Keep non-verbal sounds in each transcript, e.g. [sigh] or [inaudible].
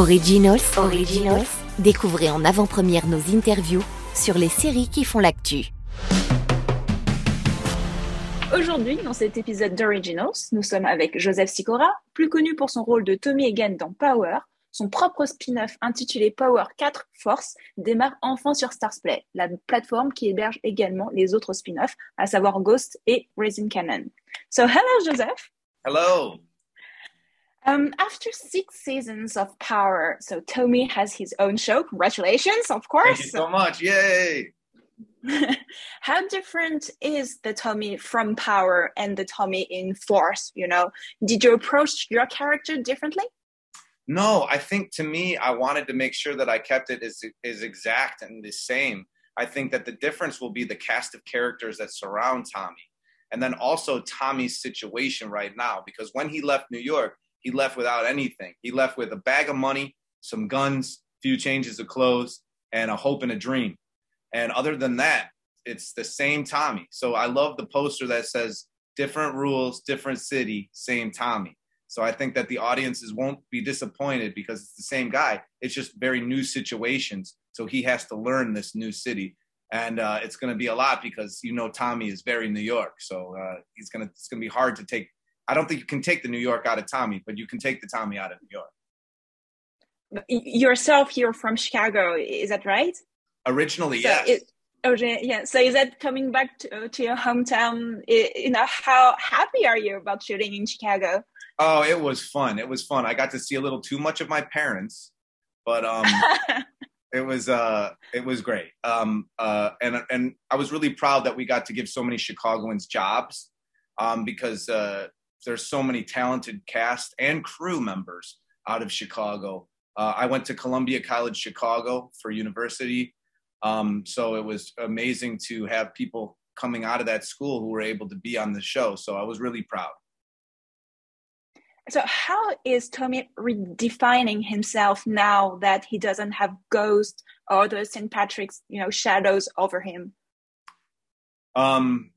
Originals, Originals. Découvrez en avant-première nos interviews sur les séries qui font l'actu. Aujourd'hui, dans cet épisode d'Originals, nous sommes avec Joseph Sikora, plus connu pour son rôle de Tommy Egan dans Power. Son propre spin-off intitulé Power 4 Force démarre enfin sur Starsplay, la plateforme qui héberge également les autres spin-offs, à savoir Ghost et Raising Cannon. So, hello, Joseph. Hello. Um, after six seasons of Power, so Tommy has his own show. Congratulations, of course. Thank you so much. Yay. [laughs] How different is the Tommy from Power and the Tommy in Force? You know, did you approach your character differently? No, I think to me, I wanted to make sure that I kept it as, as exact and the same. I think that the difference will be the cast of characters that surround Tommy. And then also Tommy's situation right now, because when he left New York, he left without anything. He left with a bag of money, some guns, few changes of clothes, and a hope and a dream. And other than that, it's the same Tommy. So I love the poster that says different rules, different city, same Tommy. So I think that the audiences won't be disappointed because it's the same guy. It's just very new situations. So he has to learn this new city. And uh, it's going to be a lot because you know Tommy is very New York, so uh, he's gonna. It's gonna be hard to take I don't think you can take the New York out of Tommy, but you can take the Tommy out of New York. Yourself, you're from Chicago, is that right? Originally, so yes. It, oh, yeah. So is that coming back to, to your hometown? You know, how happy are you about shooting in Chicago? Oh, it was fun. It was fun. I got to see a little too much of my parents, but um, [laughs] it was uh, it was great. Um, uh, and and I was really proud that we got to give so many Chicagoans jobs, um, because uh, there's so many talented cast and crew members out of Chicago. Uh, I went to Columbia College Chicago for university, um, so it was amazing to have people coming out of that school who were able to be on the show. So I was really proud. So how is Tommy redefining himself now that he doesn't have Ghost or the St. Patrick's, you know, shadows over him? Um,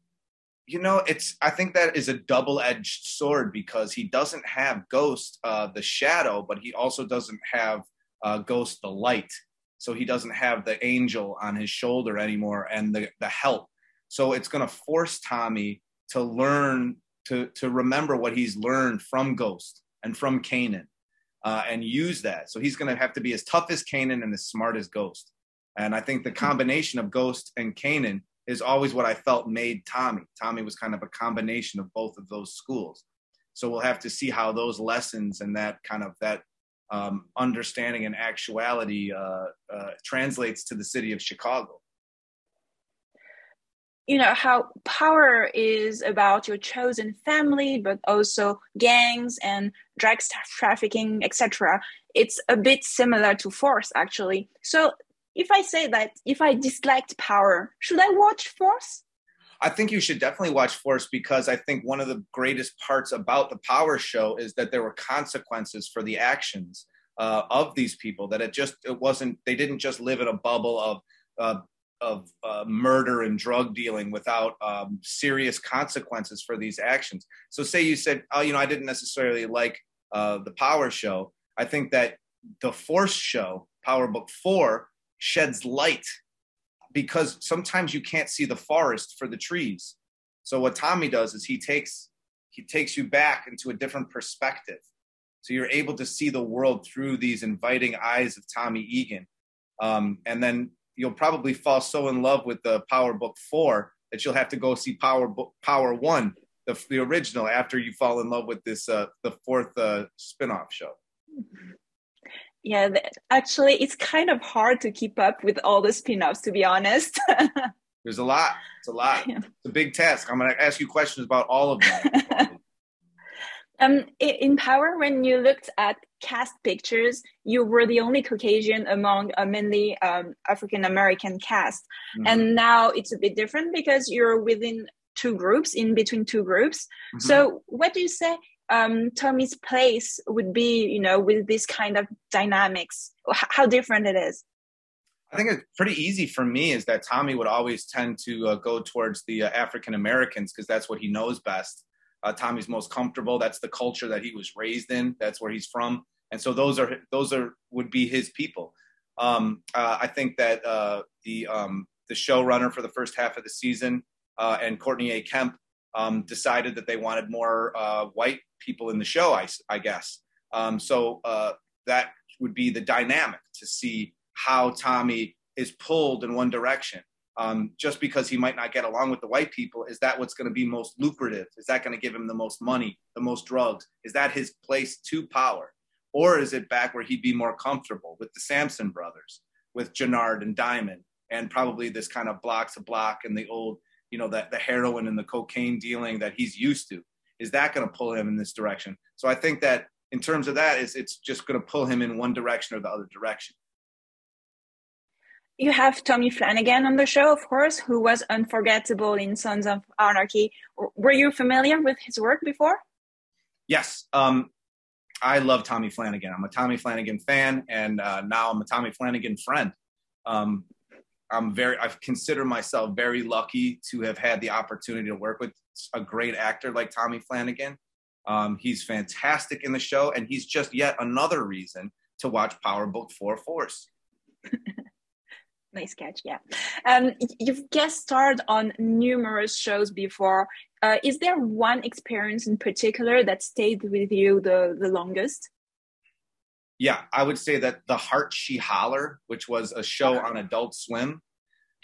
you know, it's I think that is a double-edged sword because he doesn't have Ghost uh, the shadow, but he also doesn't have uh, Ghost the light. So he doesn't have the angel on his shoulder anymore and the the help. So it's going to force Tommy to learn to to remember what he's learned from Ghost and from Kanan, uh, and use that. So he's going to have to be as tough as Kanan and as smart as Ghost. And I think the combination of Ghost and Kanan is always what I felt made Tommy. Tommy was kind of a combination of both of those schools. So we'll have to see how those lessons and that kind of that um, understanding and actuality uh, uh, translates to the city of Chicago. You know how power is about your chosen family, but also gangs and drug trafficking, etc. It's a bit similar to Force, actually. So if I say that if I disliked Power, should I watch Force? I think you should definitely watch Force because I think one of the greatest parts about the Power show is that there were consequences for the actions uh, of these people. That it just it wasn't they didn't just live in a bubble of uh, of uh, murder and drug dealing without um, serious consequences for these actions. So, say you said, "Oh, you know, I didn't necessarily like uh, the Power show." I think that the Force show, Power Book Four, sheds light because sometimes you can't see the forest for the trees. So what Tommy does is he takes he takes you back into a different perspective. So you're able to see the world through these inviting eyes of Tommy Egan. Um, and then you'll probably fall so in love with the Power Book 4 that you'll have to go see Power Book Power 1, the, the original, after you fall in love with this uh, the fourth uh, spin-off show yeah actually it's kind of hard to keep up with all the spin-offs to be honest. [laughs] There's a lot. It's a lot. Yeah. it's a big task. I'm going to ask you questions about all of them. [laughs] Um, in power when you looked at cast pictures you were the only caucasian among a mainly um, african american cast. Mm-hmm. and now it's a bit different because you're within two groups in between two groups. Mm-hmm. so what do you say um, Tommy's place would be, you know, with this kind of dynamics? How different it is? I think it's pretty easy for me is that Tommy would always tend to uh, go towards the uh, African Americans because that's what he knows best. Uh, Tommy's most comfortable. That's the culture that he was raised in. That's where he's from. and so those are those are would be his people. Um, uh, I think that uh, the um, the showrunner for the first half of the season uh, and Courtney A. Kemp um, decided that they wanted more uh, white people in the show. I, I guess um, so. Uh, that would be the dynamic to see how Tommy is pulled in one direction. Um, just because he might not get along with the white people, is that what's going to be most lucrative? Is that going to give him the most money, the most drugs? Is that his place to power? Or is it back where he'd be more comfortable with the Sampson brothers, with Jenard and Diamond, and probably this kind of block to block and the old, you know, that the heroin and the cocaine dealing that he's used to? Is that going to pull him in this direction? So I think that in terms of that, is it's just going to pull him in one direction or the other direction. You have Tommy Flanagan on the show, of course, who was unforgettable in Sons of Anarchy. Were you familiar with his work before? Yes. Um, I love Tommy Flanagan. I'm a Tommy Flanagan fan, and uh, now I'm a Tommy Flanagan friend. Um, I'm very, I consider myself very lucky to have had the opportunity to work with a great actor like Tommy Flanagan. Um, he's fantastic in the show, and he's just yet another reason to watch Power Book 4 Force. [laughs] nice catch, yeah. Um, you've guest starred on numerous shows before. Uh, is there one experience in particular that stayed with you the, the longest? Yeah, I would say that The Heart She Holler, which was a show on Adult Swim,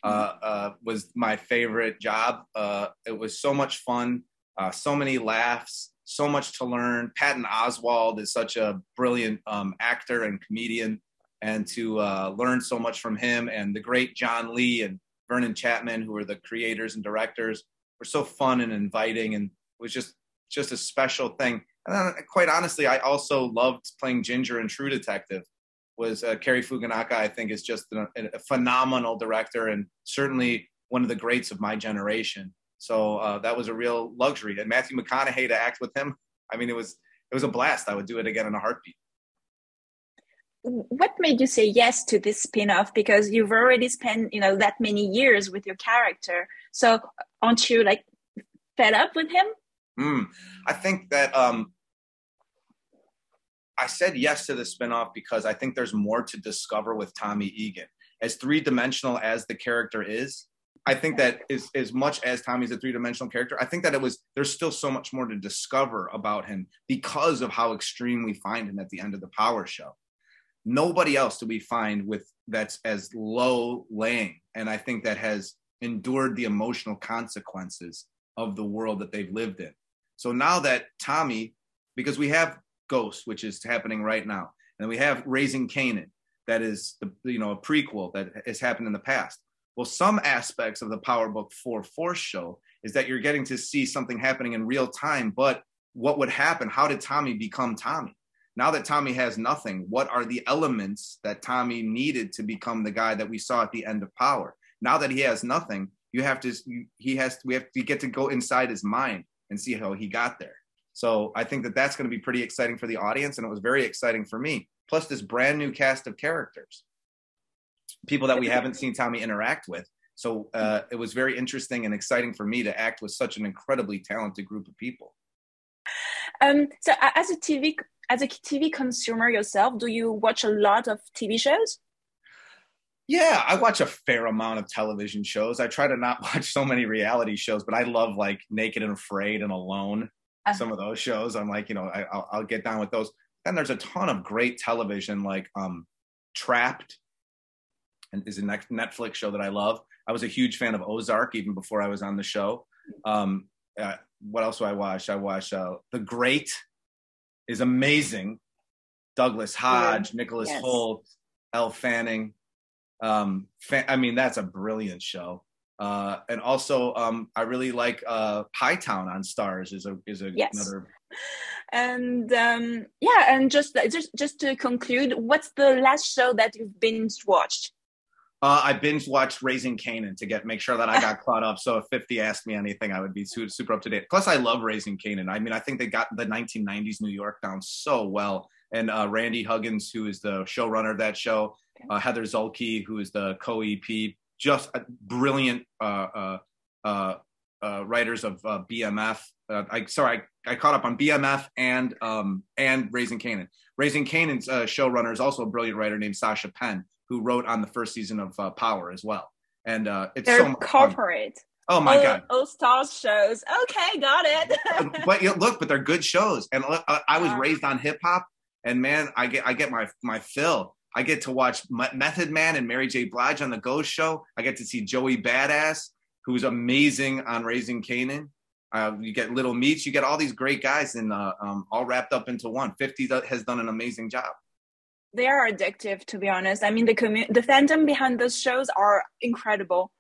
uh, mm-hmm. uh, was my favorite job. Uh, it was so much fun, uh, so many laughs so much to learn. Patton Oswalt is such a brilliant um, actor and comedian, and to uh, learn so much from him and the great John Lee and Vernon Chatman, who are the creators and directors, were so fun and inviting, and it was just just a special thing. And then, quite honestly, I also loved playing Ginger in True Detective. Was uh, Cary Fukunaga? I think is just a, a phenomenal director and certainly one of the greats of my generation. So uh, that was a real luxury. And Matthew McConaughey to act with him, I mean, it was it was a blast. I would do it again in a heartbeat. What made you say yes to this spin-off? Because you've already spent you know that many years with your character. So aren't you like fed up with him? Mm, I think that um, I said yes to the spinoff because I think there's more to discover with Tommy Egan. As three dimensional as the character is, I think that is as much as Tommy's a three dimensional character, I think that it was there's still so much more to discover about him because of how extreme we find him at the end of the Power Show. Nobody else do we find with that's as low laying, and I think that has endured the emotional consequences of the world that they've lived in. So now that Tommy, because we have Ghost, which is happening right now, and we have Raising Kanan, that is the you know a prequel that has happened in the past well, some aspects of the Power Book 4 Force show is that you're getting to see something happening in real time, but what would happen? How did Tommy become Tommy? Now that Tommy has nothing, what are the elements that Tommy needed to become the guy that we saw at the end of Power? Now that he has nothing, you have to he has we have to get to go inside his mind and see how he got there. So I think that that's going to be pretty exciting for the audience, and it was very exciting for me. Plus, this brand new cast of characters people that we haven't seen Tommy interact with. So uh, it was very interesting and exciting for me to act with such an incredibly talented group of people. Um, so as a TV as a TV consumer yourself, do you watch a lot of TV shows? Yeah, I watch a fair amount of television shows. I try to not [laughs] watch so many reality shows, but I love like Naked and Afraid and Alone. Uh-huh. Some of those shows, I'm like, you know, I, will get down with those. Then there's a ton of great television like um, Trapped and is a Netflix show that I love. I was a huge fan of Ozark even before I was on the show. Um, uh, what else do I watch? I watch uh, The Great is amazing. Douglas Hodge, yeah. Nicholas yes. Hoult, Elle Fanning. Um, fa- I mean, that's a brilliant show. Uh, and also, um, I really like uh, Hightown on Starz Is a is a yes. another. And um, yeah, and just just just to conclude, what's the last show that you've binge watched? Uh, I binge watched Raising Kanan to get make sure that I got [laughs] caught up. So if 50 asked me anything, I would be super, super up to date. Plus, I love Raising Kanan. I mean, I think they got the 1990s New York down so well. And uh, Randy Huggins, who is the showrunner of that show, uh, Heather Zuehlke, who is the co-EP, just a brilliant uh, uh, uh, uh, writers of uh, BMF. Uh, I sorry, I, I, caught up on BMF and um, and Raising Kanan. Raising Kanan's uh, showrunner is also a brilliant writer named Sasha Penn, who wrote on the first season of uh, Power as well. And uh, it's They're so corporate. Fun. Oh my all, god! All stars shows. Okay, got it. [laughs] but you know, look, but they're good shows. And I was raised on hip hop, and man, I get I get my my fill. I get to watch Method Man and Mary J. Blige on the Ghost Show. I get to see Joey Badass who's amazing on Raising Kanan. Uh, you get Lil Meech, you get all these great guys, and uh, um, all wrapped up into one. Fifty has done an amazing job. They are addictive, to be honest. I mean, the commu- the fandom behind those shows are incredible.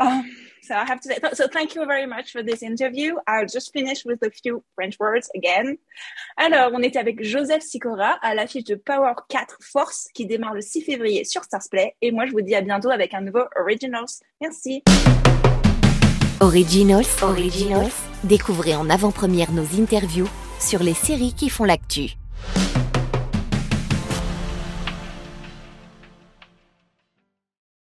Um, so I have to say, so thank you very much for this interview. I'll just finish with a few French words again. Alors, on est avec Joseph Sikora à l'affiche de Power 4 Force qui démarre le 6 février sur Starsplay. Et moi, je vous dis à bientôt avec un nouveau Originals. Merci. Originals, Originals, découvrez en avant-première nos interviews sur les séries qui font l'actu.